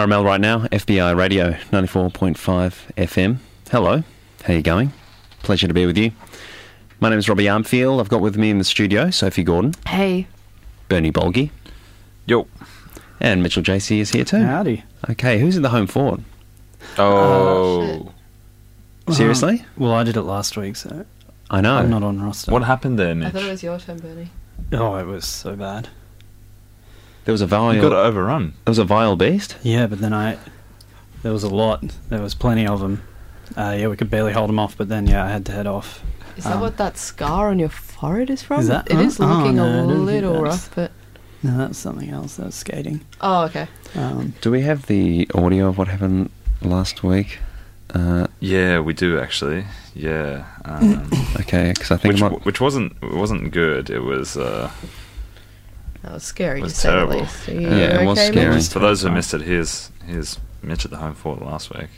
RML right now, FBI Radio 94.5 FM. Hello, how you going? Pleasure to be with you. My name is Robbie Armfield. I've got with me in the studio Sophie Gordon, Hey. Bernie Bolgi, Yo. and Mitchell JC is here too. Howdy. Okay, who's in the home fort? Oh. oh Seriously? Well, I did it last week, so I know. I'm not on roster. what happened there, I thought it was your turn, Bernie. Oh, it was so bad. There was a vile. You got overrun. There was a vile beast. Yeah, but then I there was a lot. There was plenty of them. Uh, yeah, we could barely hold them off, but then yeah, I had to head off. Is that Um, what that scar on your forehead is from? Is that- It is huh? Oh, looking no, I a little rough, but No, that's something else. That was skating. oh, okay. Um, Do we have the audio of what happened last week? Uh, Yeah, we do actually. Yeah. Um, okay, because I think which might- which wasn't it wasn't good. It was uh, That was scary It was to say the terrible. least. Are you Yeah, it was okay, scary. For those who missed it. Here's here's Mitch at the home fort last week.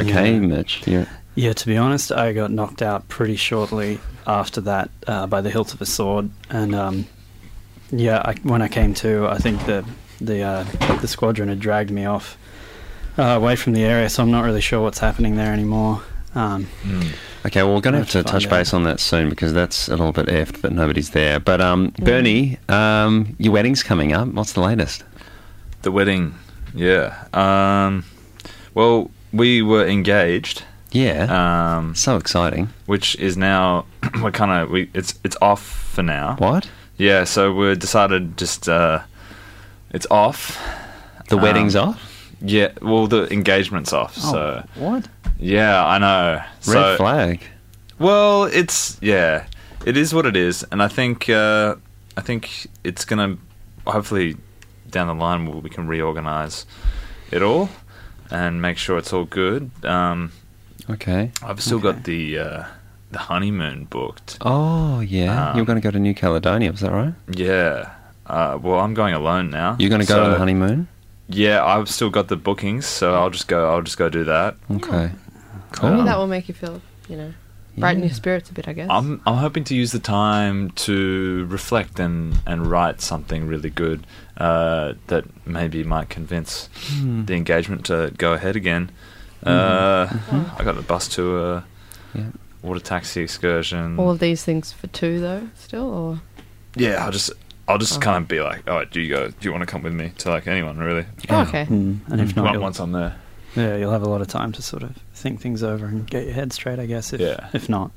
You're okay, Yeah. Mitch. You're, yeah, to be honest, I got knocked out pretty shortly after that uh, by the hilt of a sword, and um, yeah, I, when I came to, I think the the uh, the squadron had dragged me off uh, away from the area, so I'm not really sure what's happening there anymore. Um, Mm. Okay, well, we're going to have Let's to find touch out. base on that soon because that's a little bit effed, but nobody's there. But um, Bernie, um, your wedding's coming up. What's the latest? The wedding. Yeah. Um, well, we were engaged. Yeah, Um, so exciting. which is now we're kind of we it's it's off for now. What? Yeah, so we decided just uh, it's off. The Um, wedding's off. Yeah, well the engagement's off. So what? yeah, I know. Red so, flag. Well, it's yeah, it is what it is, and I think uh, I think it's gonna hopefully down the line we can reorganize it all and make sure it's all good. Um, Okay. I've still Okay. got the uh, the honeymoon booked. Oh yeah, Um, you're going to go to New Caledonia. Was that right? Yeah. Uh, well, I'm going alone now. You're going to go so- on the honeymoon. Yeah, I've still got the bookings, so I'll just go. I'll just go do that. Okay. Cool. Maybe Um, that will make you feel, you know, brighten Yeah. your spirits a bit, I guess. I'm I'm hoping to use the time to reflect and and write something really good uh, that maybe might convince Hmm. the engagement to go ahead again. Uh, I got a bus tour, Yeah. water taxi excursion. All of these things for two, though, still? or yeah, I'll just I'll just Oh. kind of be like, all right, do you go? Do you want to come with me to like anyone really? Oh, okay. Mm, and if not, you'll, once I'm there. yeah, you'll have a lot of time to sort of think things over and get your head straight, I guess. If, Yeah. if not,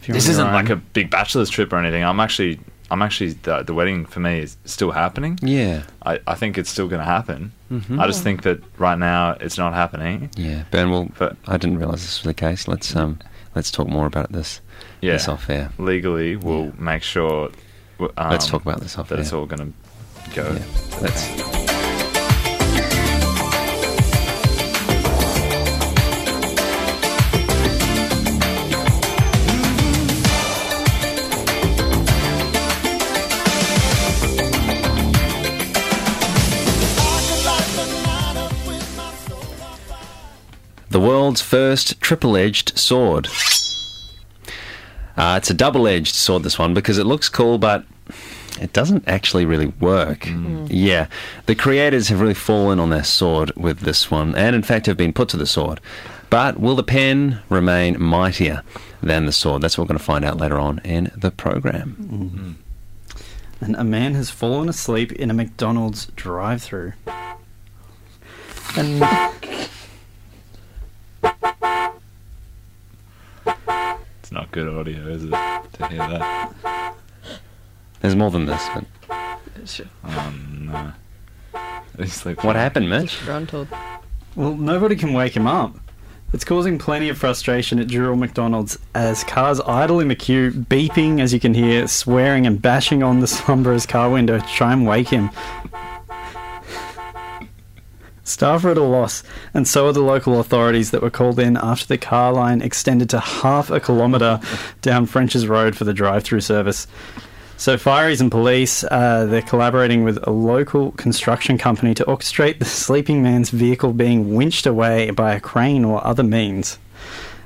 if you're This isn't like a big bachelor's trip or anything. I'm actually, I'm actually the, the wedding for me is still happening. Yeah. I, I think it's still going to happen. Mhm. I just think that right now it's not happening. Yeah, Ben. Well, But- I didn't realise this was the case. Let's um, let's talk more about this. Yeah, This off air. legally we'll Yeah. make sure. Um, Let's talk about this off that air. it's all going to go. Yeah. Let's. The world's first triple edged sword. Uh, it's a double edged sword, this one, because it looks cool, but it doesn't actually really work. Mm. Hmm. Yeah. The creators have really fallen on their sword with this one, and in fact have been put to the sword. But will the pen remain mightier than the sword? That's what we're going to find out later on in the program. Mm-hmm. And a man has fallen asleep in a McDonald's drive-through. And It's not good audio, is it? To hear that. There's more than this, but Sure. Um, no. He's like, what happened, Mitch? Gruntled. well, nobody can wake him up. It's causing plenty of frustration at Dural McDonald's as cars idle in the queue, beeping as you can hear, swearing and bashing on the slumberer's car window to try and wake him. Staff are at a loss, and so are the local authorities that were called in after the car line extended to half a kilometre down French's Road for the drive through service. So, fireys and police, uh, they're collaborating with a local construction company to orchestrate the sleeping man's vehicle being winched away by a crane or other means.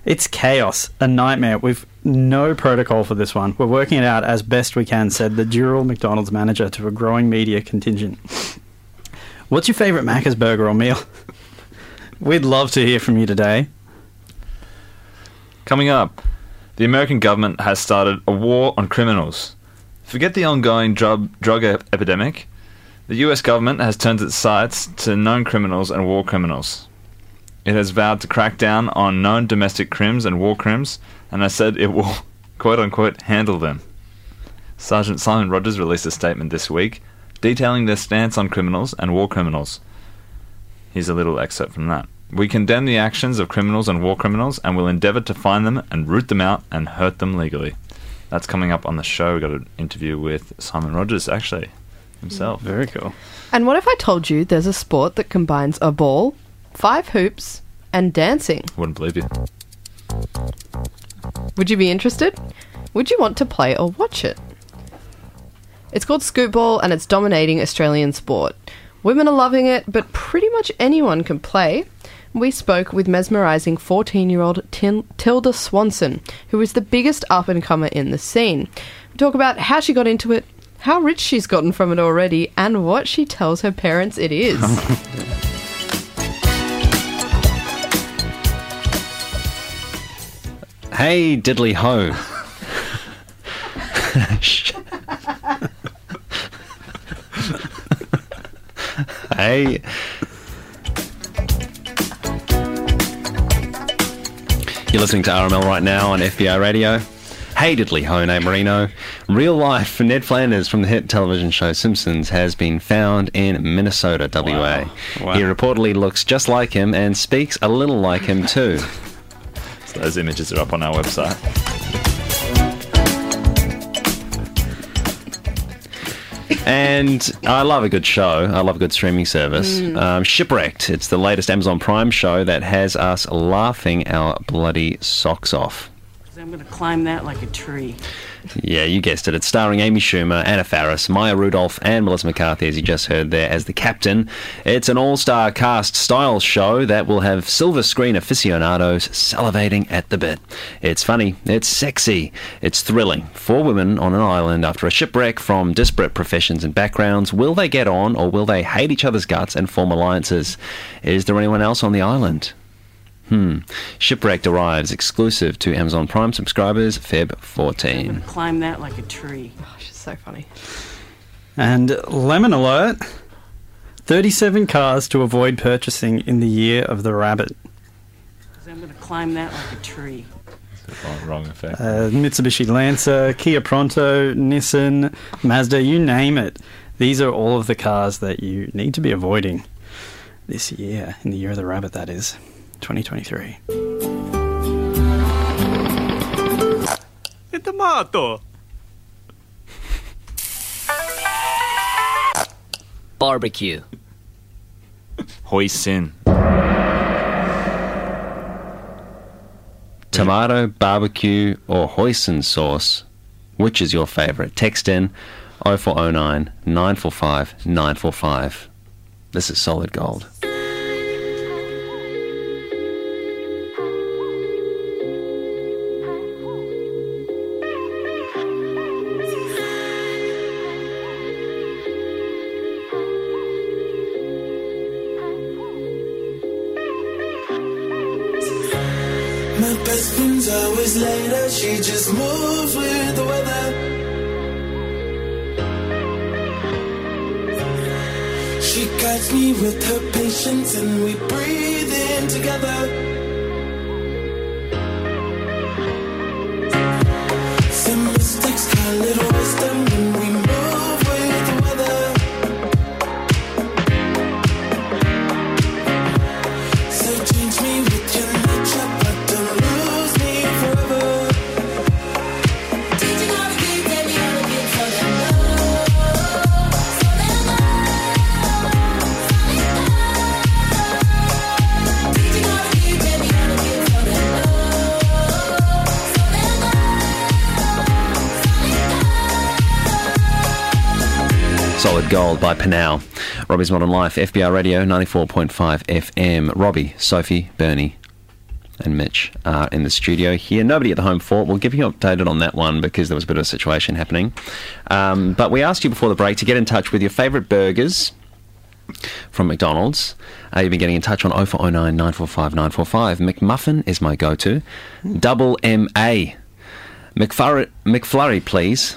It's chaos, a nightmare. We've no protocol for this one. We're working it out as best we can, said the Dural McDonald's manager to a growing media contingent. What's your favourite Macca's burger or meal? We'd love to hear from you today. Coming up, the American government has started a war on criminals. Forget the ongoing drug, drug ep- epidemic. The US government has turned its sights to known criminals and war criminals. It has vowed to crack down on known domestic crimes and war crimes, and has said it will, quote unquote, handle them. Sergeant Simon Rogers released a statement this week detailing their stance on criminals and war criminals. Here's a little excerpt from that. We condemn the actions of criminals and war criminals and will endeavour to find them and root them out and hurt them legally. That's coming up on the show. We got an interview with Simon Rogers, actually, himself. Mm, very cool. And what if I told you there's a sport that combines a ball, five hoops, and dancing? Wouldn't believe you. Would you be interested? Would you want to play or watch it? It's called scootball and it's dominating Australian sport. Women are loving it, but pretty much anyone can play. We spoke with mesmerising 14 year old Tilda Swanson, who is the biggest up and comer in the scene. We talk about how she got into it, how rich she's gotten from it already, and what she tells her parents it is. Hey, diddly ho. hey. You're listening to RML right now on FBI Radio. Hey, diddly ho, name Marino. Real life Ned Flanders from the hit television show Simpsons has been found in Minnesota, WA. Wow. He reportedly looks just like him and speaks a little like him too. So those images are up on our website. And I love a good show. I love a good streaming service. Um, Shipwrecked. It's the latest Amazon Prime show that has us laughing our bloody socks off. I'm going to climb that like a tree. Yeah, you guessed it. It's starring Amy Schumer, Anna Faris, Maya Rudolph, and Melissa McCarthy, as you just heard there, as the captain. It's an all star cast style show that will have silver screen aficionados salivating at the bit. It's funny, it's sexy, it's thrilling. Four women on an island after a shipwreck from disparate professions and backgrounds. Will they get on, or will they hate each other's guts and form alliances? Is there anyone else on the island? Hmm. Shipwrecked arrives exclusive to Amazon Prime subscribers Feb 14. Climb that like a tree. Oh, she's so funny. And lemon alert 37 cars to avoid purchasing in the year of the rabbit. I'm going to climb that like a tree. Wrong, wrong effect. Uh, Mitsubishi Lancer, Kia Pronto, Nissan, Mazda, you name it. These are all of the cars that you need to be avoiding this year, in the year of the rabbit, that is, 2023. Tomato. Barbecue. Hoisin. Tomato, barbecue, or hoisin sauce. Which is your favourite? Text in 0409 945 945. This is solid gold. Moves with the weather. She guides me with her patience, and we breathe in together. Some mistakes a little By Panau. Robbie's Modern Life, FBI Radio 94.5 FM. Robbie, Sophie, Bernie, and Mitch are in the studio here. Nobody at the home fort. We'll give you updated on that one because there was a bit of a situation happening. Um, but we asked you before the break to get in touch with your favourite burgers from McDonald's. Uh, you've been getting in touch on 0409 945 945. McMuffin is my go to. Double MA. McFlurry, McFlurry, please.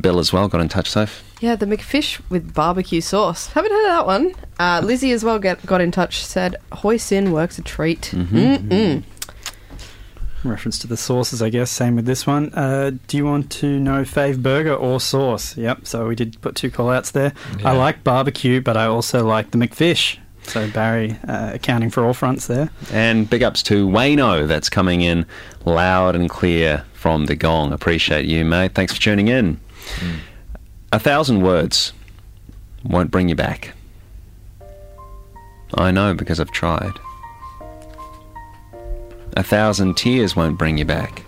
Bill as well got in touch, Soph. Yeah, the McFish with barbecue sauce. Haven't heard of that one. Uh, Lizzie as well get, got in touch. Said hoisin works a treat. Mm-mm. Reference to the sauces, I guess. Same with this one. Uh, do you want to know fave burger or sauce? Yep. So we did put two call outs there. Yeah. I like barbecue, but I also like the McFish. So Barry uh, accounting for all fronts there. And big ups to Wayno, that's coming in loud and clear from the gong. Appreciate you, mate. Thanks for tuning in. A thousand words won't bring you back. I know because I've tried. A thousand tears won't bring you back.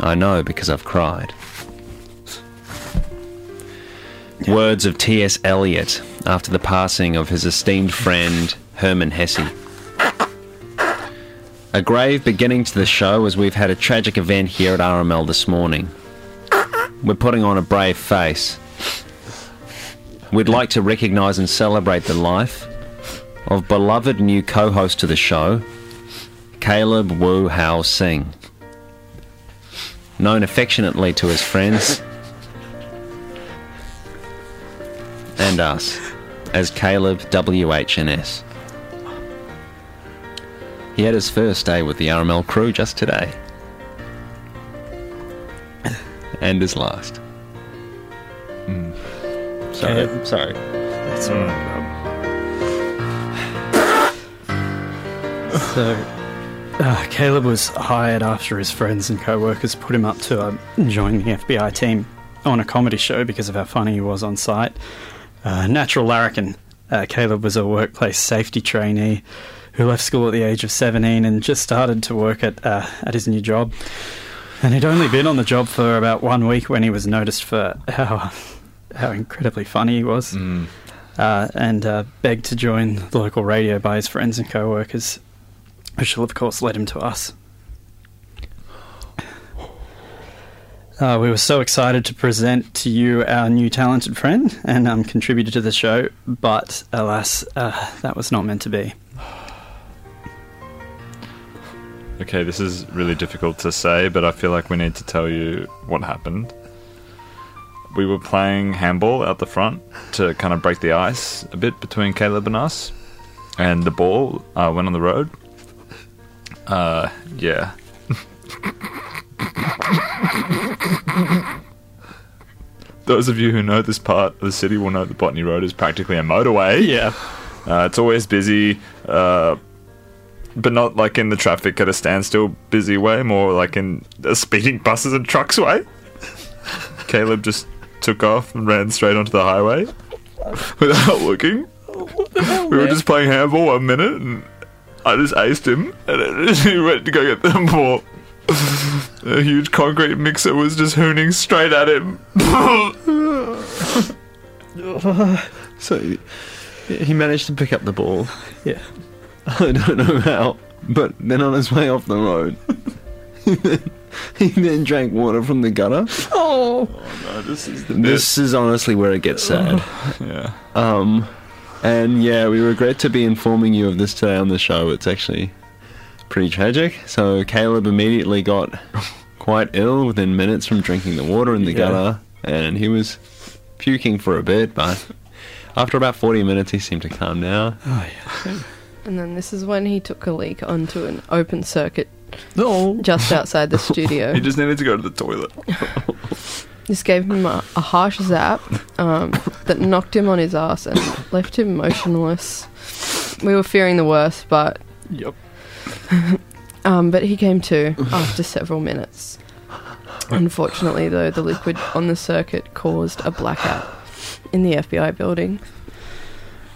I know because I've cried. Words of T.S. Eliot after the passing of his esteemed friend Hermann Hesse. A grave beginning to the show as we've had a tragic event here at RML this morning. We're putting on a brave face. We'd like to recognise and celebrate the life of beloved new co host to the show, Caleb Wu Hao Singh. Known affectionately to his friends and us as Caleb WHNS. He had his first day with the RML crew just today. And is last. Sorry. Caleb. Sorry. That's all right, Rob. So, uh, Caleb was hired after his friends and co workers put him up to uh, join the FBI team on a comedy show because of how funny he was on site. Uh, natural larrikin, uh, Caleb was a workplace safety trainee who left school at the age of 17 and just started to work at, uh, at his new job. And he'd only been on the job for about one week when he was noticed for how, how incredibly funny he was uh, and uh, begged to join the local radio by his friends and co workers, which will, of course, led him to us. Uh, we were so excited to present to you our new talented friend and um, contributor to the show, but alas, uh, that was not meant to be. Okay, this is really difficult to say, but I feel like we need to tell you what happened. We were playing handball out the front to kind of break the ice a bit between Caleb and us, and the ball uh, went on the road. Uh, yeah. Those of you who know this part of the city will know that Botany Road is practically a motorway. Yeah. Uh, it's always busy, uh, but not like in the traffic at a standstill busy way, more like in a speeding buses and trucks way. Caleb just took off and ran straight onto the highway without looking. We were just playing handball one minute and I just aced him and he went to go get the ball. A huge concrete mixer was just hooning straight at him. So he managed to pick up the ball. Yeah. I don't know how, but then on his way off the road, he then drank water from the gutter. Oh! no, this is the This is honestly where it gets sad. Yeah. Um, and yeah, we regret to be informing you of this today on the show. It's actually pretty tragic. So Caleb immediately got quite ill within minutes from drinking the water in the Yeah. gutter, and he was puking for a bit, but after about 40 minutes, he seemed to calm down. Oh, yeah. And then this is when he took a leak onto an open circuit No. just outside the studio. He just needed to go to the toilet. This gave him a, a harsh zap um, that knocked him on his ass and left him motionless. We were fearing the worst, but Yep. um, but he came to after several minutes. Unfortunately, though, the liquid on the circuit caused a blackout in the FBI building.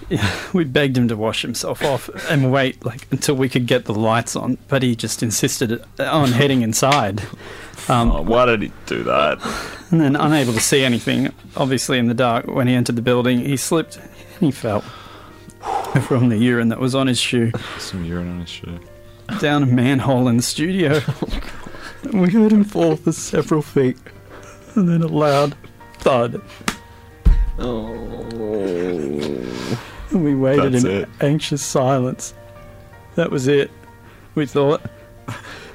Yeah, we begged him to wash himself off and wait like until we could get the lights on, but he just insisted on heading inside. Um, Oh, why did he do that? And then, unable to see anything, obviously in the dark, when he entered the building, he slipped and he fell from the urine that was on his shoe Some urine on his shoe. down a manhole in the studio. And we heard him fall for several feet, and then a loud thud. And we waited That's in it. anxious silence. That was it, we thought,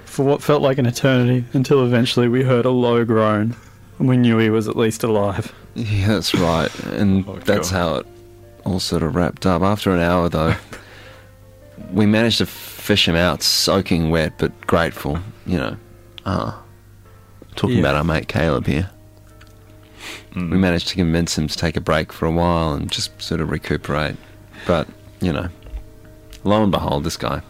for what felt like an eternity, until eventually we heard a low groan, and we knew he was at least alive. Yeah, that's right. And Oh, that's God. how it all sort of wrapped up. After an hour, though, we managed to fish him out, soaking wet, but grateful, you know. Ah. Talking Yeah. about our mate Caleb here. Mm. We managed to convince him to take a break for a while and just sort of recuperate. But, you know, lo and behold, this guy.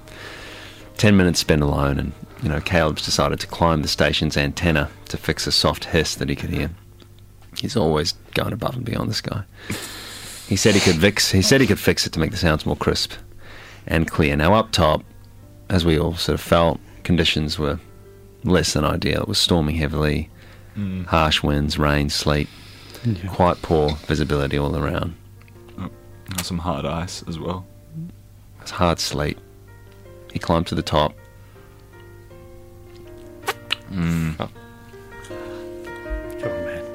10 minutes spent alone, and, you know, Caleb's decided to climb the station's antenna to fix a soft hiss that he could hear. He's always going above and beyond this guy. He said he could fix. He said he could fix it to make the sounds more crisp and clear. Now up top, as we all sort of felt, conditions were less than ideal. It was storming heavily, Mm. harsh winds, rain, sleet, quite poor visibility all around. And Some hard ice as well. It's hard sleet. He climbed to the top. Mm. Oh man.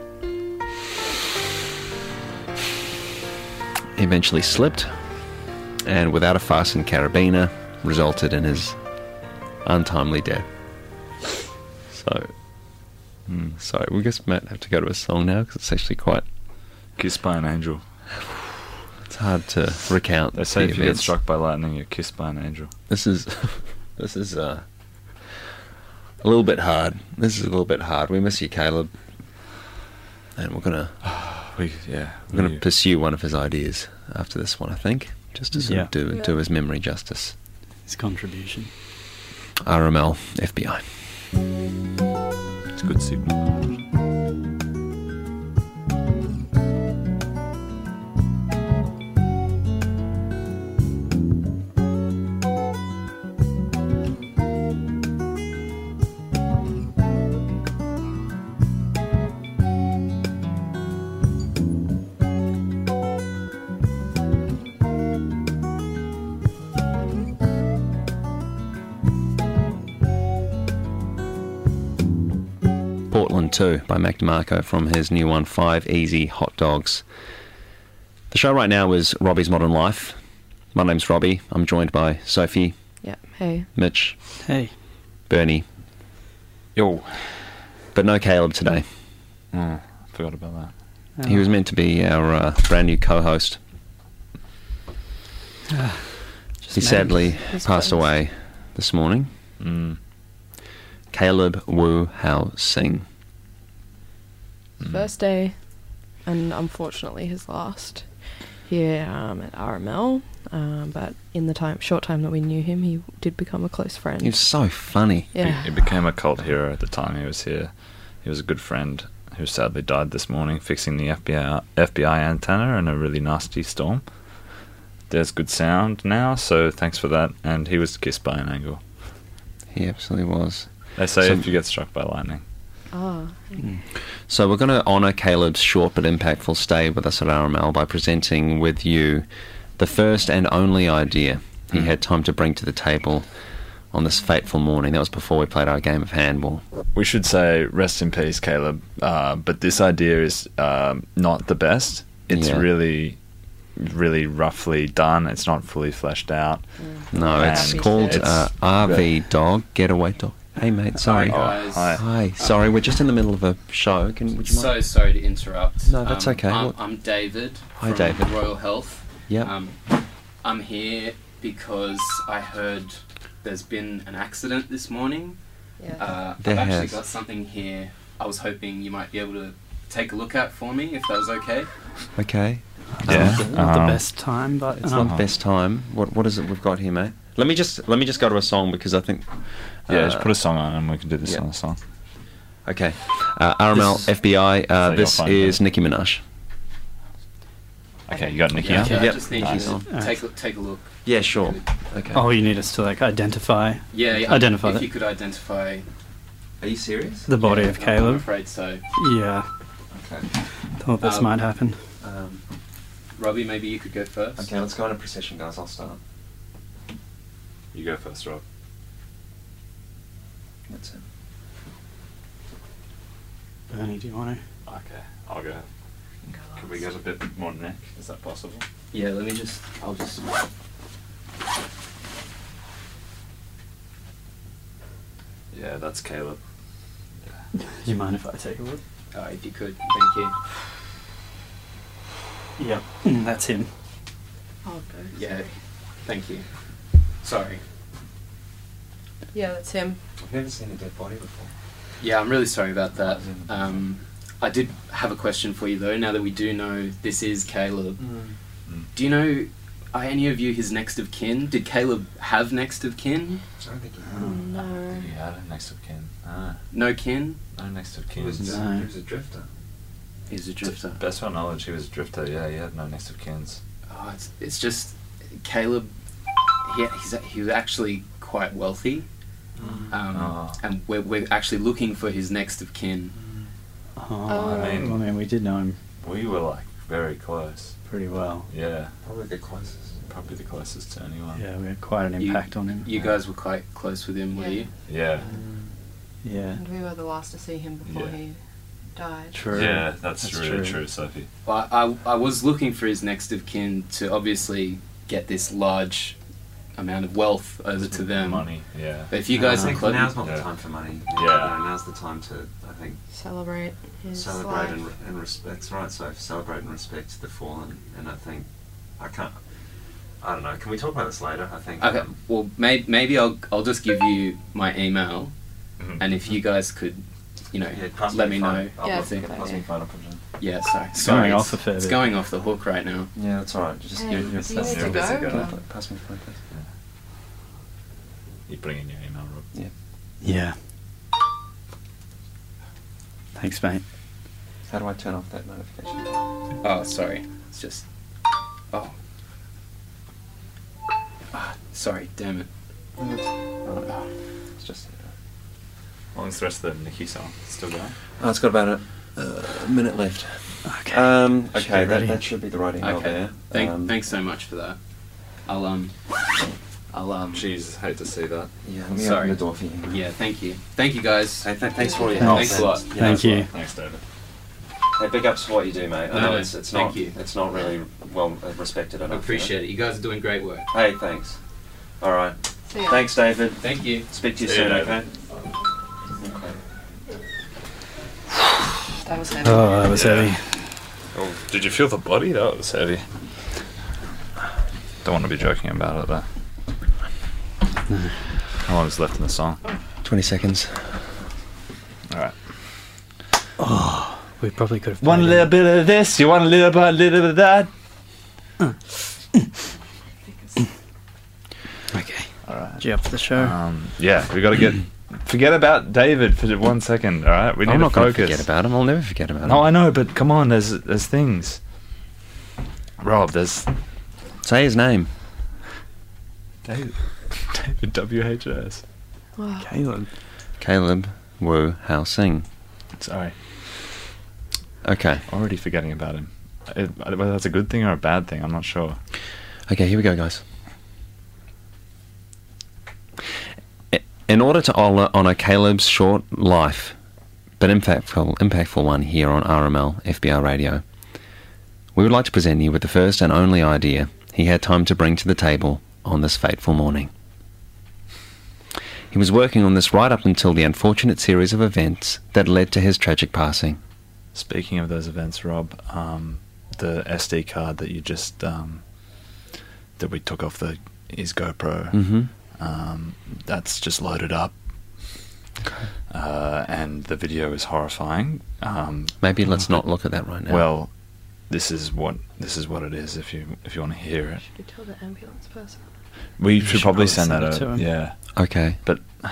He eventually slipped, and without a fastened carabiner, resulted in his untimely death. Sorry, we guess Matt have to go to a song now because it's actually quite. Kissed by an angel. It's hard to recount. They say the if you get struck by lightning, you're kissed by an angel. This is this is uh, a little bit hard. This is a little bit hard. We miss you, Caleb, and we're gonna We, yeah. we're gonna we- pursue one of his ideas after this one. I think just to sort Yeah. of do do his memory justice. His contribution. RML FBI. Good signal. 2 by Mac DeMarco from his new one, Five Easy Hot Dogs. The show right now is Robbie's Modern Life. My name's Robbie. I'm joined by Sophie, Yeah. Hey. Mitch, Hey. Bernie, Yo. but no Caleb today. Oh, forgot about that. He was meant to be our uh, brand new co host. Just He sadly passed friends. away this morning. Mm. Caleb Wu Hao Sing. First day, and unfortunately his last here um, at RML. Um, but in the time, short time that we knew him, he did become a close friend. He was so funny. yeah. He, he became a cult hero at the time he was here. He was a good friend who sadly died this morning fixing the FBI FBI antenna in a really nasty storm. There's good sound now, so thanks for that. And he was kissed by an angel. He absolutely was. They say So- if you get struck by lightning. Ah. So we're going to honour Caleb's short but impactful stay with us at RML by presenting with you the first and only idea he Mm. had time to bring to the table on this fateful morning. That was before we played our game of handball. We should say rest in peace, Caleb. Uh, but this idea is um, not the best. It's Yeah. really, really roughly done. It's not fully fleshed out. No, it's called it's- uh, RV Dog Getaway Dog. Hey mate, sorry. Hi, guys. Hi. Hi, sorry, we're just in the middle of a show. Can would you So mind? sorry to interrupt. No, that's Um, okay. I'm, I'm David. Hi, from David. Royal Health. Yeah. Um, I'm here because I heard there's been an accident this morning. Yeah. Uh, There I've actually has. got something here. I was hoping you might be able to take a look at for me, if that was okay. okay. Yeah. Um, Not the Um, best time, but It's um, not the best time. What what is it we've got here, mate? Let me just let me just go to a song because I think. Yeah, uh, just put a song on and we can do this yeah. on the song. Okay. Uh, RML This- FBI. Uh, So this you'll is it. Nicki Minaj. Okay, you got Nicki Yeah, okay, Yep. I just need Nice. you to take, a- take a look. Yeah, sure. Okay. oh, you need us to like identify. Yeah, yeah. Identify If that. you could identify Are you serious? The body of Caleb. I'm afraid so. Yeah, Okay. thought this Um, might happen. Um, Robbie, maybe you could go first. okay, let's go into procession, guys. I'll start. You go first, Rob. That's it. Bernie, do you want to? Okay, I'll go. Could we get a bit more neck? Is that possible? Yeah, let me just. I'll just. Yeah, that's Caleb. Do you mind if I take a look? Uh, if you could, thank you. Yep, Mm, that's him. I'll go. Yeah, thank you. Sorry. Yeah, that's him. I've never seen a dead body before. Yeah, I'm really sorry about that. Um, I did have a question for you though. Now that we do know this is Caleb, Mm. do you know are any of you his next of kin? Did Caleb have next of kin? I don't think he Oh, no. He had a next of kin. Ah, No kin. no next of He kin. was, No. he was a drifter. He's a drifter. Best of our knowledge, he was a drifter. Yeah, he had no next of kins. Oh, it's, it's just Caleb. He, he's he was actually quite wealthy, mm. um, Oh. and we're, we're actually looking for his next of kin. Mm. Oh, I mean- I mean, we did know him We were like very close. pretty well. Yeah, Probably the closest. probably the closest to anyone. Yeah, we had quite an You- impact on him. You guys were quite close with him, were you? Yeah, mm. Yeah, And we were the last to see him before Yeah. he died. true. yeah, that's, That's really true. true. Sophie. Well, I, I was looking for his next of kin to obviously get this large amount of wealth over to them. Money. Yeah. But if you guys I are think close, now's not Yeah. the time for money. Yeah. You know, now's the time to, I think, Celebrate his celebrate life. and, and respect. Right, so celebrate and respect the fallen. And I think I can't. I don't know. Can we talk about this later? I think. okay, um, well, may, maybe I'll I'll just give you my email, Mhm. and if you guys could, you know, yeah, let me me know. I'll Yeah, pass me- good pass me idea. the phone, I'll put it in. Yeah, sorry, It's sorry, going it's, off a fair it's bit. going off the hook right now. Yeah, that's all right. Just um, Hey, you, do you, you pass, need me to go? please. pass me the phone, please. You putting in your email, Rob? Yeah. Yeah. Thanks, mate. How do I turn off that notification? Oh, sorry, it's just. Oh. Ah, sorry, damn it. Oh. It's just. Uh, How long's the rest of the Nicki song? Still going? Oh, it's got about a, a minute left. Okay. Um, okay, be that, that should be the right email Okay. there. Thank, um, thanks so much for that. I'll um, I'll um. Jeez, hate to see that. Yeah, let me Sorry. open the door for you. Yeah, thank you, thank you guys. Hey, th- thanks for all your help. Thanks a lot. know, Thank as well. you. Thanks, David. Hey, big ups for what you do, mate. I No, know no, it's, it's thank not you. it's not really well respected I enough. appreciate it. You guys are doing great work. Hey, thanks. All right. See. Thanks, David. Thank you. Speak to you See soon, David. okay? That was heavy. Oh, that was Yeah. heavy. Oh, did you feel the body? That was heavy. Don't want to be joking about it, though. How long is left in the song? 20 seconds. All right. Oh, we probably could have. One little it. bit of this, you want a little bit, a little bit of that. Okay. All right. Did you up for the show? Um, yeah, we got to get. Forget about David for one second. All right, we need I'm to not going to focus. forget about him. I'll never forget about him. No, I know, but come on, there's there's things. Rob, there's Say his name. David, David WHS. Wow. Caleb. Caleb Wu Hao Sing. Sorry, Okay. already forgetting about him. It, whether that's a good thing or a bad thing, I'm not sure. Okay, here we go, guys. In order to honor, honor Caleb's short life, but impactful, impactful one here on RML FBR Radio, we would like to present you with the first and only idea he had time to bring to the table on this fateful morning. He was working on this right up until the unfortunate series of events that led to his tragic passing. Speaking of those events, Rob, um, the SD card that you just um, that we took off the his GoPro, Mm-hmm. Um, that's just loaded up, uh, and the video is horrifying. Um, Maybe let's not look at that right now. Well, this is what this is what it is. If you if you want to hear it, Should we tell the ambulance person? we should, should probably probably send, send that to out. Yeah, okay. but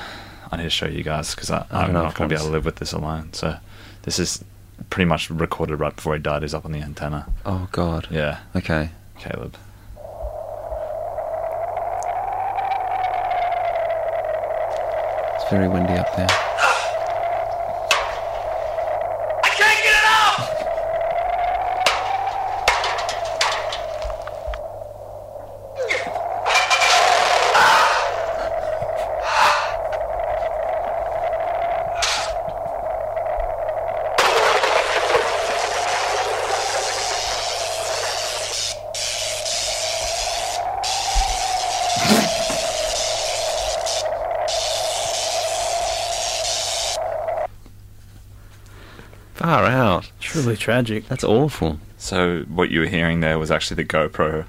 I need to show you guys because I I'm don't know not if going to be able to live with this alone. So this is pretty much recorded right before he died. He's up on the antenna. Oh God. Yeah, Okay. Caleb. Very windy up there. Out. Truly tragic. That's awful. So what you were hearing there was actually the GoPro.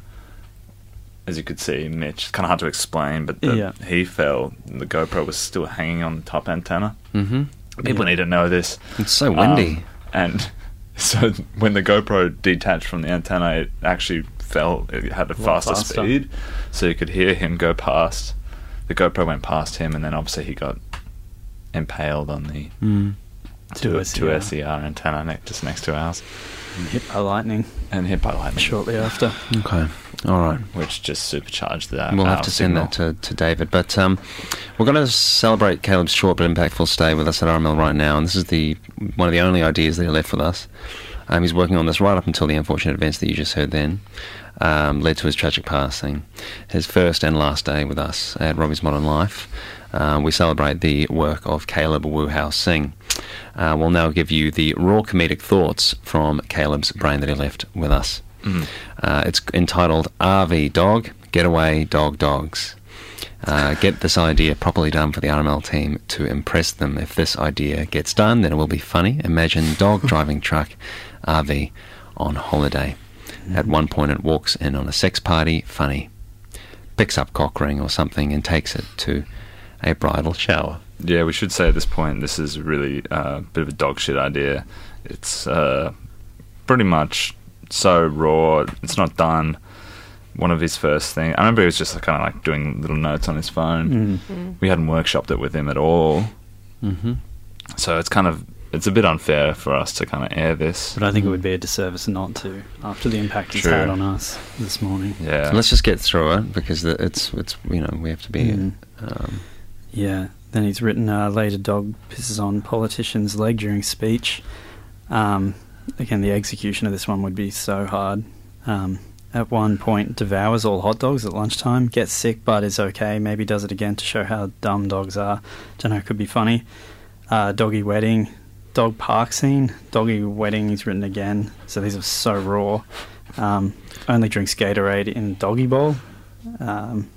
As you could see, Mitch. it's Kind of hard to explain, but the, Yeah. he fell. and The GoPro was still hanging on the top antenna. hmm People need to know this. It's so windy. Um, and so when the GoPro detached from the antenna, it actually fell. It had a lot faster, faster. speed, so you could hear him go past. The GoPro went past him, and then obviously he got impaled on the Mm. Two, Two two SER. SER antenna ne- just next to ours, Hit by lightning and hit by lightning, shortly after. Okay. All right. which just supercharged that. We'll have our to send that to, to David. But um, we're going to celebrate Caleb's short but impactful stay with us at RML right now. And this is the one of the only ideas that he left with us. Um, he's working on this right up until the unfortunate events that you just heard then um, led to his tragic passing. His first and last day with us at Robbie's Modern Life. Uh, we celebrate the work of Caleb Wu Hao Singh. Uh, we'll now give you the raw comedic thoughts from Caleb's brain that he left with us. Uh, it's entitled RV Dog Getaway Dog Dogs. Uh, get this idea properly done for the RML team to impress them. If this idea gets done, then it will be funny. Imagine dog driving truck RV on holiday. At one point, it walks in on a sex party. Funny. Picks up cock ring or something and takes it to a bridal shower. Yeah, we should say at this point this is really uh, a bit of a dog shit idea. It's uh, pretty much so raw. It's not done. One of his first things. I remember he was just kind of like doing little notes on his phone. Mm. We hadn't workshopped it with him at all, Mm-hmm. so it's kind of it's a bit unfair for us to kind of air this. But I think it would be a disservice not to after the impact it's True. had on us this morning. Yeah, So let's just get through it because it's it's you know we have to be. Mm. Um, Yeah. Then he's written uh, later dog pisses on politician's leg during speech. Um, again, the execution of this one would be so hard. Um, at one point, devours all hot dogs at lunchtime, gets sick but is okay. Maybe does it again to show how dumb dogs are. Don't know, could be funny. Uh, doggy wedding, dog park scene, doggy wedding. He's written again. So these are so raw. Um, only drinks Gatorade in doggy bowl. Um,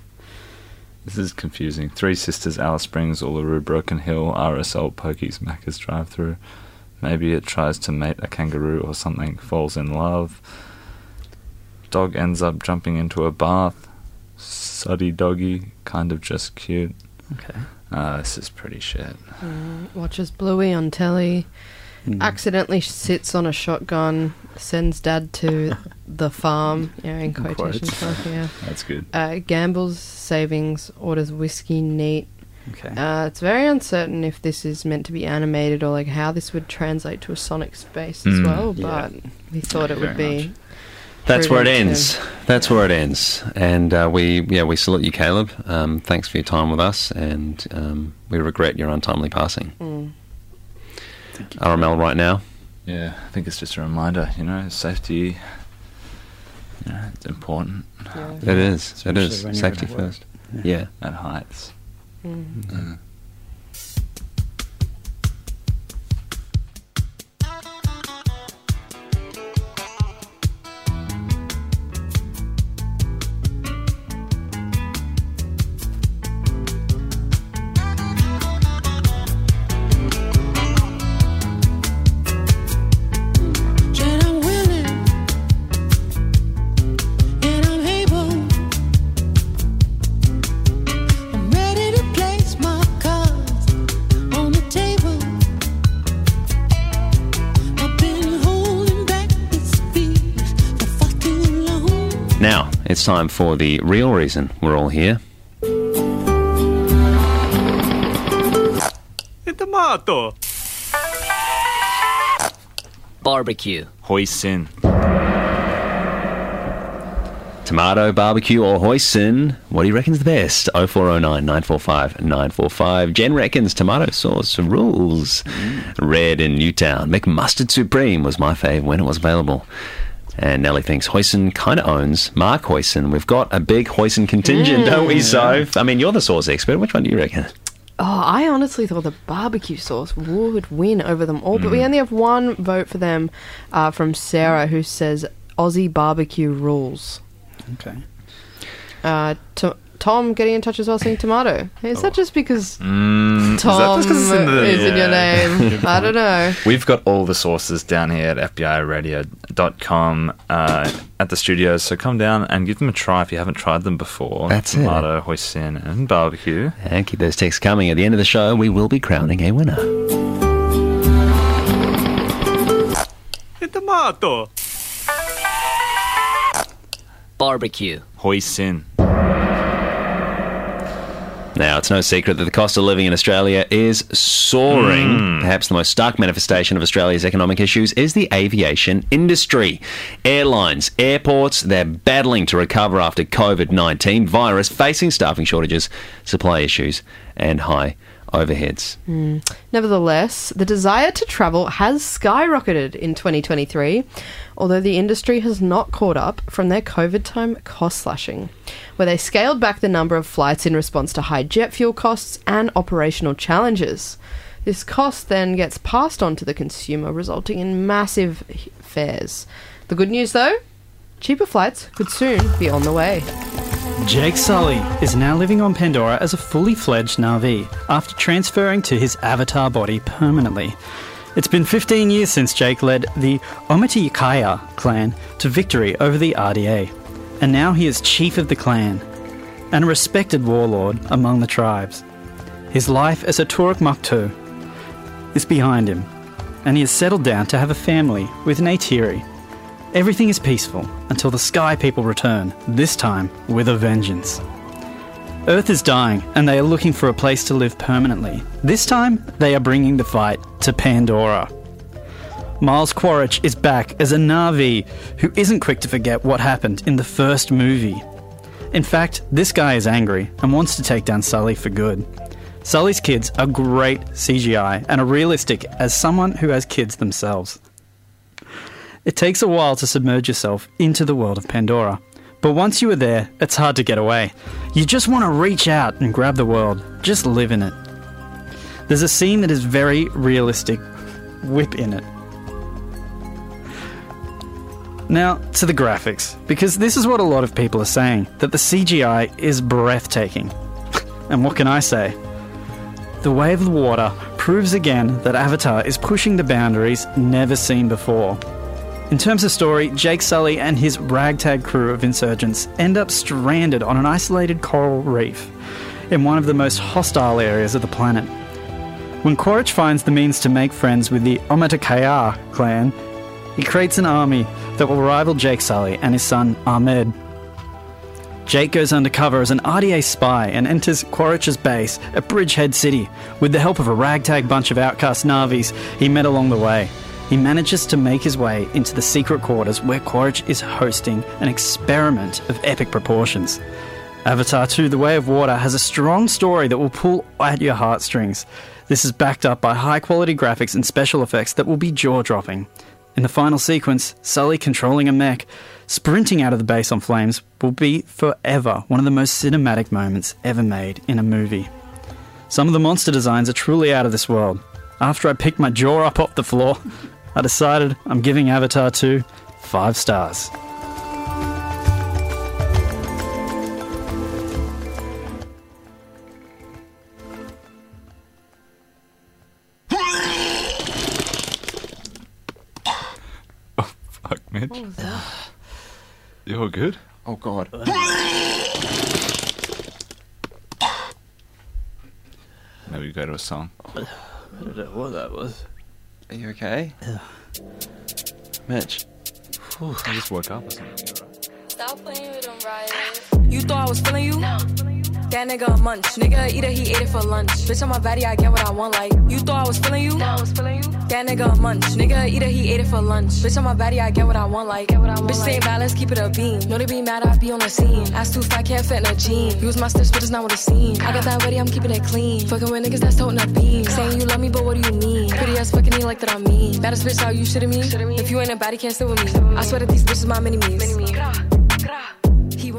this is confusing. Three Sisters, Alice Springs, Uluru, Broken Hill, RSL, Pokies, Macca's drive-through. Maybe it tries to mate a kangaroo or something, falls in love. Dog ends up jumping into a bath. Suddy doggy, kind of just cute. okay. Uh, this is pretty shit. Mm, watches Bluey on telly. Mm. Accidentally sits on a shotgun. Sends dad to the farm. Yeah, in In quotation marks. Yeah. That's good. Uh, gambles savings. Orders whiskey neat. Okay. Uh, it's very uncertain if this is meant to be animated or like how this would translate to a sonic space as Mm. well. Yeah. But we thought it would be. much. That's where it ends. That's where it ends. And uh, we, yeah, we salute you, Caleb. Um, thanks for your time with us, and um, we regret your untimely passing. Mm. RML right now. Yeah, I think it's just a reminder, you know, safety, you know, it's important Yeah. It is. Especially is. Safety first. Yeah. at heights. Mm. Uh, time for the real reason we're all here. Tomato. Barbecue. hoisin. Tomato, barbecue, or hoisin. What do you reckon's the best? 0409 945 945. Jen reckons tomato sauce rules. Mm. Red in Newtown. McMustard Supreme was my fave when it was available. And Nellie thinks Hoisin kind of owns Mark Hoisin. We've got a big Hoisin contingent, don't we, Soph? I mean, you're the sauce expert. Which one do you reckon? Oh, I honestly thought the barbecue sauce would win over them all, but we only have one vote for them uh, from Sarah, who says Aussie barbecue rules. Okay. Uh, to- Tom getting in touch as well saying tomato. Is that just because Mm, is that Tom just 'cause it's in the- is in your name? I don't know. We've got all the sauces down here at FBIRadio.com uh, at the studios, so come down and give them a try if you haven't tried them before. That's it. Tomato, hoisin, and barbecue. And keep those texts coming. At the end of the show, we will be crowning a winner. Tomato. Barbecue. Hoisin. Now, it's no secret that the cost of living in Australia is soaring. Hmm. Perhaps the most stark manifestation of Australia's economic issues is the aviation industry. Airlines, airports, they're battling to recover after COVID 19 virus, facing staffing shortages, supply issues, and high overheads. Mm. Nevertheless, the desire to travel has skyrocketed in 2023, although the industry has not caught up from their COVID time cost slashing, where they scaled back the number of flights in response to high jet fuel costs and operational challenges. This cost then gets passed on to the consumer, resulting in massive fares. The good news, though, cheaper flights could soon be on the way. Jake Sully is now living on Pandora as a fully fledged Na'vi after transferring to his avatar body permanently. It's been 15 years since Jake led the Omatikaya clan to victory over the RDA, and now he is chief of the clan and a respected warlord among the tribes. His life as a Toruk Makto is behind him, and he has settled down to have a family with Neytiri, Everything is peaceful until the Sky People return, this time with a vengeance. Earth is dying, and they are looking for a place to live permanently. This time, they are bringing the fight to Pandora. Miles Quaritch is back as a Na'vi who isn't quick to forget what happened in the first movie. In fact, this guy is angry and wants to take down Sully for good. Sully's kids are great CGI and are realistic as someone who has kids themselves. It takes a while to submerge yourself into the world of Pandora, but once you are there, it's hard to get away. You just want to reach out and grab the world, just live in it. There's a scene that is very realistic whip in it. Now, to the graphics, because this is what a lot of people are saying that the CGI is breathtaking. and what can I say? The Way of the Water proves again that Avatar is pushing the boundaries never seen before. In terms of story, Jake Sully and his ragtag crew of insurgents end up stranded on an isolated coral reef in one of the most hostile areas of the planet. When Quaritch finds the means to make friends with the Omatikaya clan, he creates an army that will rival Jake Sully and his son Ahmed. Jake goes undercover as an RDA spy and enters Quaritch's base at Bridgehead City with the help of a ragtag bunch of outcast Na'vis he met along the way. He manages to make his way into the secret quarters where Quaritch is hosting an experiment of epic proportions. Avatar 2 The Way of Water has a strong story that will pull at your heartstrings. This is backed up by high quality graphics and special effects that will be jaw dropping. In the final sequence, Sully controlling a mech, sprinting out of the base on flames, will be forever one of the most cinematic moments ever made in a movie. Some of the monster designs are truly out of this world. After I picked my jaw up off the floor, I decided I'm giving Avatar 2 five stars. Oh, fuck, Mitch. You all good? Oh, God. Maybe we go to a song. I don't know what that was. Are you okay? Mitch. I just woke up or something. Stop playing with them riders. You thought I was feeling you? That nigga a munch. Nigga eat it, he ate it for lunch. Bitch on my body, I get what I want. Like you thought I was feeling you? I was feeling you. That nigga a munch. Nigga eat it, he ate it for lunch. Bitch on my body, I get what I want. Like get what I want. Bitch saying bad, let's keep it a beam. Know they be mad, I be on the scene. Ass too fat, can't fit in a jean. Use my stitch, but it's not what it seems. I got that ready, I'm keeping it clean. Fucking with niggas that's toting a beam. Saying you love me, but what do you mean? Pretty ass fucking me like that I'm mean. Baddest bitch, how you shitting me? If you ain't a baddie, can't sit with me. I swear that these bitches my mini me's. He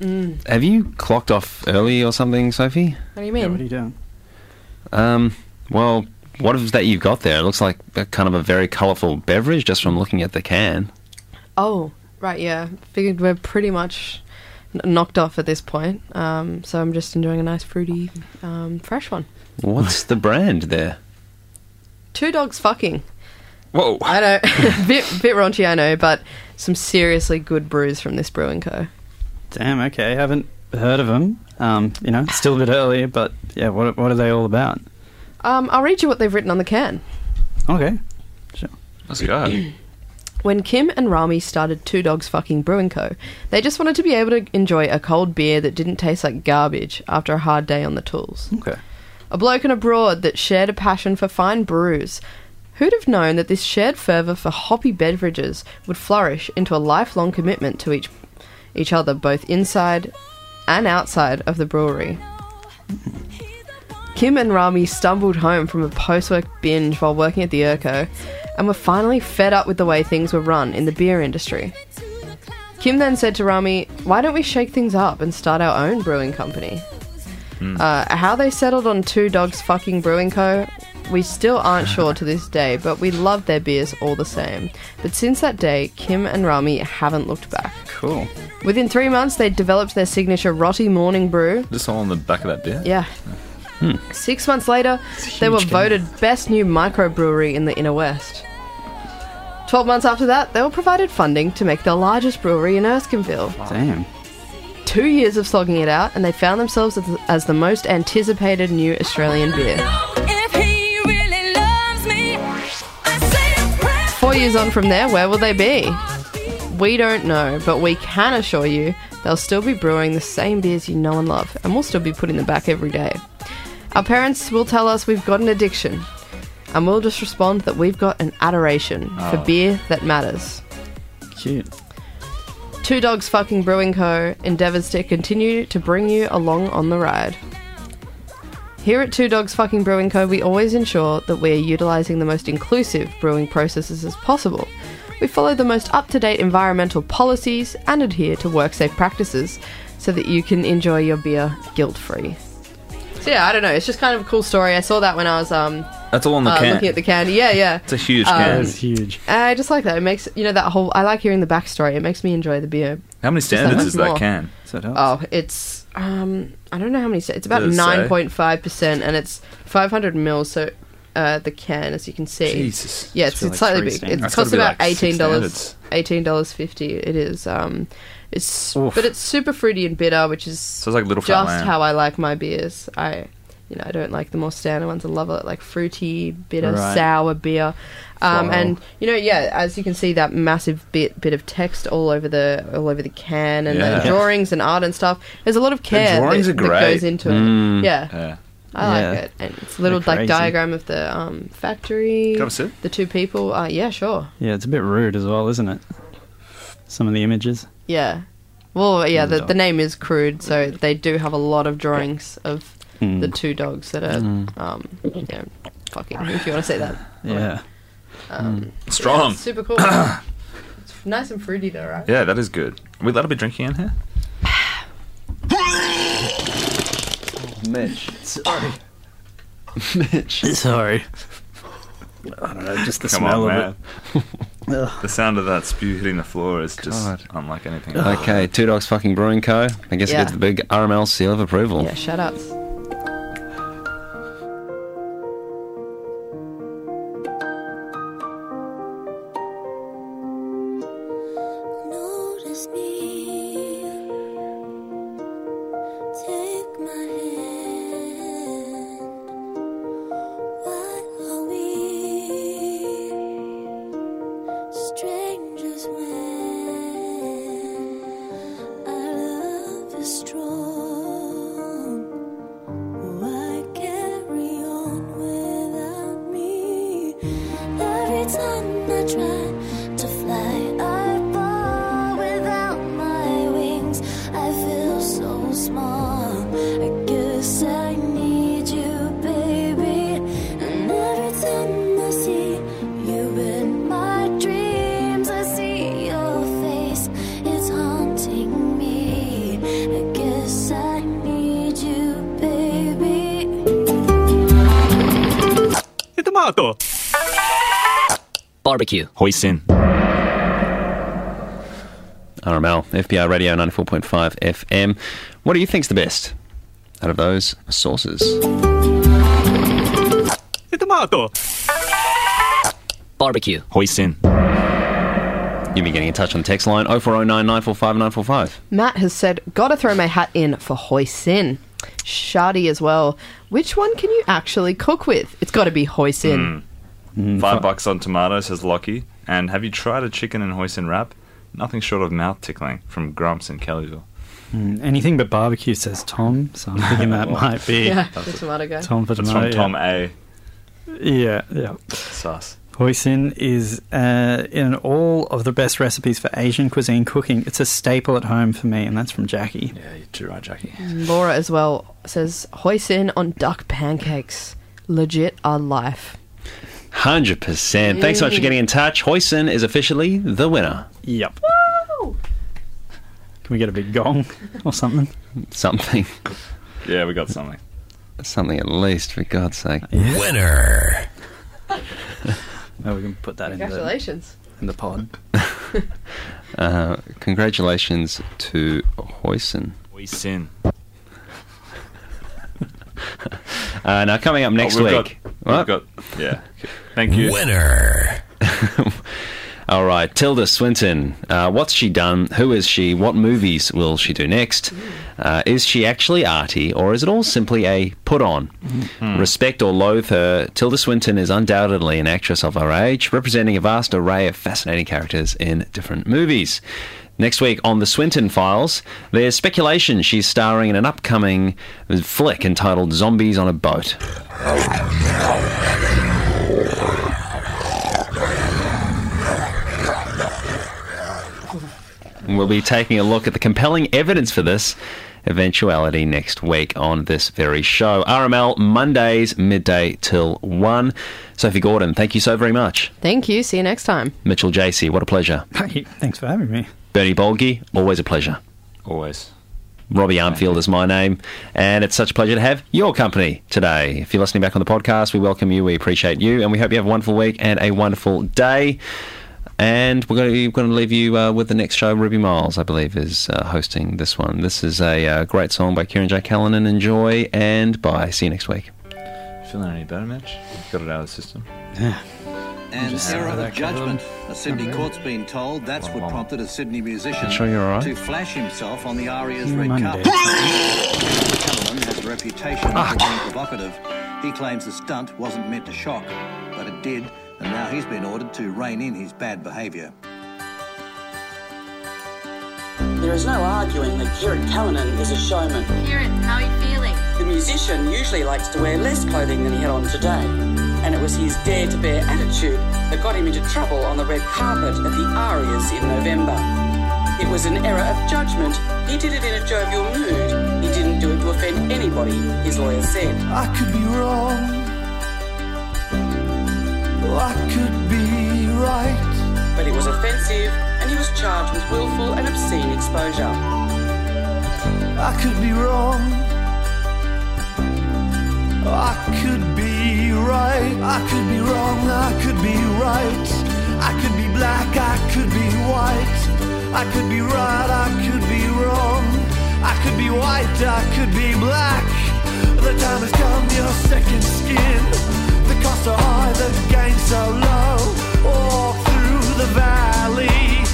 wanna Have you clocked off early or something, Sophie? What do you Yeah, mean? what are you doing? Um, well, what is that you've got there? It looks like a kind of a very colourful beverage just from looking at the can. Oh, right, yeah. Figured we're pretty much n- knocked off at this point. Um, so I'm just enjoying a nice fruity, um, fresh one. What's the brand there? Two dogs fucking. Whoa. I know, bit bit raunchy, I know, but some seriously good brews from this brewing co. Damn. Okay. Haven't heard of them. Um, you know, still a bit early, but yeah. What What are they all about? Um, I'll read you what they've written on the can. Okay. Let's go. When Kim and Rami started Two Dogs Fucking Brewing Co., they just wanted to be able to enjoy a cold beer that didn't taste like garbage after a hard day on the tools. Okay. A bloke and a broad that shared a passion for fine brews. Who'd have known that this shared fervour for hoppy beverages would flourish into a lifelong commitment to each each other, both inside and outside of the brewery? Kim and Rami stumbled home from a post-work binge while working at the Urco, and were finally fed up with the way things were run in the beer industry. Kim then said to Rami, "Why don't we shake things up and start our own brewing company?" Uh, how they settled on Two Dogs Fucking Brewing Co. We still aren't sure to this day, but we love their beers all the same. But since that day, Kim and Rami haven't looked back. Cool. Within three months, they developed their signature Rotty Morning Brew. Just all on the back of that beer. Yeah. Hmm. Six months later, they were huge voted best new microbrewery in the inner west. Twelve months after that, they were provided funding to make the largest brewery in Erskineville. Damn. Two years of slogging it out, and they found themselves as the, as the most anticipated new Australian beer. Years on from there, where will they be? We don't know, but we can assure you they'll still be brewing the same beers you know and love, and we'll still be putting them back every day. Our parents will tell us we've got an addiction, and we'll just respond that we've got an adoration for Oh. beer that matters. Cute. Two Dogs Fucking Brewing Co. endeavours to continue to bring you along on the ride. Here at Two Dogs Fucking Brewing Co., we always ensure that we are utilising the most inclusive brewing processes as possible. We follow the most up to date environmental policies and adhere to work safe practices so that you can enjoy your beer guilt free. So, yeah, I don't know. It's just kind of a cool story. I saw that when I was um, That's all on the uh, can. looking at the can. Yeah, yeah. It's a huge Um, can. It's huge. I just like that. It makes, you know, that whole. I like hearing the backstory. It makes me enjoy the beer How many standards much is that more. can? So it helps. Oh, it's um, I don't know how many. It's about Does it say? nine point five percent, and it's five hundred mils. So uh, the can, as you can see, Jesus. yeah, Must it's, it's like slightly three big. It That's costs gotta be about like six eighteen dollars. Eighteen dollars fifty. It is. Um, it's Oof. but it's super fruity and bitter, which is So it's like Little Fat just Lamb. how I like my beers. I, you know, I don't like the more standard ones. I love it like fruity, bitter, Right. sour beer. Um, Wow. and you know, yeah, as you can see, that massive bit bit of text all over the all over the can and Yeah. the drawings and art and stuff. There's a lot of care drawings that, are that great. goes into Mm. it. Yeah, Yeah. I Yeah. like it. And it's a little like diagram of the um, factory. Can I have? The two people. Uh, yeah, sure. Yeah, it's a bit rude as well, isn't it? Some of the images. Yeah. Well, yeah, the, the name is crude, so they do have a lot of drawings of Mm. the two dogs that are, um, you know, fucking, if you want to say that. Yeah. Um, Strong. yeah, super cool. it's nice and fruity though, right? Yeah, that is good. Are we allowed to be drinking in here? Mitch. Sorry. Mitch. Sorry. I don't know, just the Come smell on, of man. it. Ugh. The sound of that spew hitting the floor is just God. unlike anything. Okay, Two Dogs Fucking Brewing Co. I guess Yeah. it gets the big RML seal of approval. Yeah, shout outs. RML, FBi Radio 94.5 FM. What do you think's the best out of those sauces? Tomato. Barbecue. Hoisin. You've been getting in touch on the text line 0409 945 945. Matt has said, Gotta throw my hat in for hoisin. Shadi as well. Which one can you actually cook with? It's got to be hoisin. Mm. Mm. Five bucks on tomatoes, says Lockie. And have you tried a chicken and hoisin wrap? Nothing short of mouth tickling from Grumps in Kellyville. Mm, anything but barbecue, says Tom. So I'm thinking that might be Yeah, the tomato guy. Tom for That's tomato. from Tom yeah. A. Yeah, yeah. Sus. Hoisin is uh, in all of the best recipes for Asian cuisine cooking. It's a staple at home for me, and that's from Jackie. Yeah, you're too right, Jackie. Laura as well says, hoisin on duck pancakes. Legit our life. 100%. Thanks so much for getting in touch. Hoisin is officially the winner. Yep. Can we get a big gong or something? Something. Yeah, we got something. Something at least, for God's sake. Winner. Oh, we can put that in the, Congratulations. in the pod. Uh, congratulations to Hoisin. Hoisin. Uh, now, coming up next Oh, we've week. Got, What? we've got, yeah. Thank you. Winner. All right, Tilda Swinton. Uh, what's she done? Who is she? What movies will she do next? Uh, is she actually arty, or is it all simply a put on? Respect or loathe her, Tilda Swinton is undoubtedly an actress of her age, representing a vast array of fascinating characters in different movies. Next week on The Swinton Files, there's speculation she's starring in an upcoming flick entitled Zombies on a Boat. We'll be taking a look at the compelling evidence for this eventuality next week on this very show. RML Mondays, midday till 1. Sophie Gordon, thank you so very much. Thank you. See you next time. Mitchell JC, what a pleasure. Hey, thanks for having me. Bernie Bolgi, always a pleasure. Always. Robbie Armfield is my name, and it's such a pleasure to have your company today. If you're listening back on the podcast, we welcome you, we appreciate you, and we hope you have a wonderful week and a wonderful day. And we're going to, we're going to leave you uh, with the next show. Ruby Miles, I believe, is uh, hosting this one. This is a uh, great song by Kirin J. Callinan. Enjoy, and bye. See you next week. Feeling any better, Mitch? Got it out of the system. An Just era of judgment. A Sydney court's been told that's what prompted a Sydney musician Sure you're all right? to flash himself on the Aria's hmm, red carpet. Callinan has a reputation for being provocative. He claims the stunt wasn't meant to shock, but it did, and now he's been ordered to rein in his bad behaviour. There is no arguing that Kirin Callinan is a showman. Kirin, how are you feeling? The musician usually likes to wear less clothing than he had on today, and it was his dare to bear attitude that got him into trouble on the red carpet at the Arias in November. It was an error of judgment. He did it in a jovial mood. He didn't do it to offend anybody, his lawyer said. I could be wrong. I could be right. But it was offensive, and he was charged with willful and obscene exposure. I could be wrong. I could be right. I could be wrong. I could be right. I could be black. I could be white. I could be right. I could be wrong. I could be white. I could be black. The time has come. Your second skin. The costs are high. The gain so low. Walk through the valley.